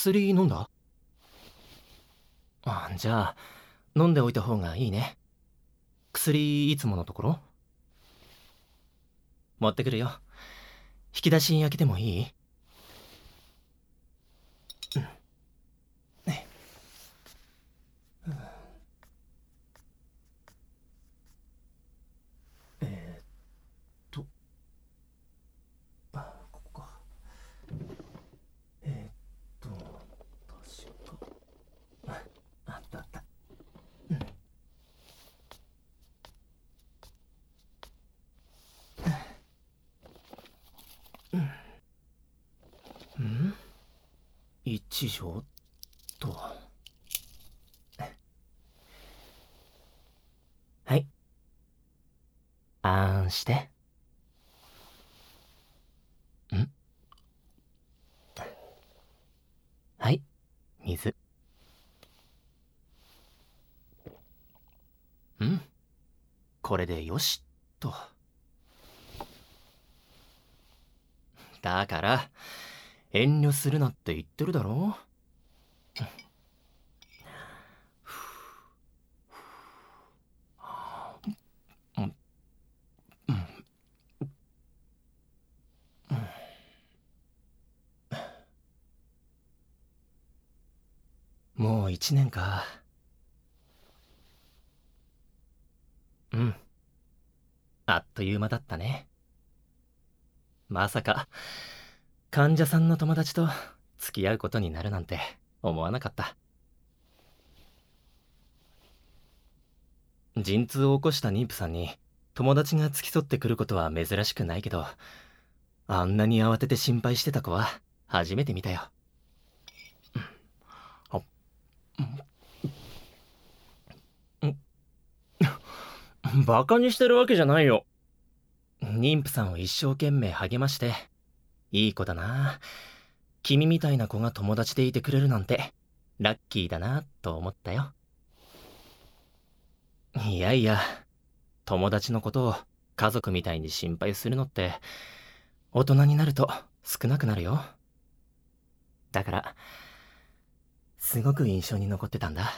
薬飲んだ？あじゃあ飲んでおいた方がいいね。薬いつものところ？持ってくるよ。引き出し開けてもいいえーっとあここかえーっと確かああったあったうん一条とは？い。あんして。ん？はい。水。うん？これでよしと。だから遠慮するなって言ってるだろ？もう一年か。うん。あっという間だったね。まさか。患者さんの友達と付き合うことになるなんて思わなかった。陣痛を起こした妊婦さんに友達が付き添ってくることは珍しくないけどあんなに慌てて心配してた子は初めて見たよ。バカにしてるわけじゃないよ。妊婦さんを一生懸命励ましていい子だな。君みたいな子が友達でいてくれるなんてラッキーだなと思ったよ。いやいや友達のことを家族みたいに心配するのって大人になると少なくなるよ。だからすごく印象に残ってたんだ。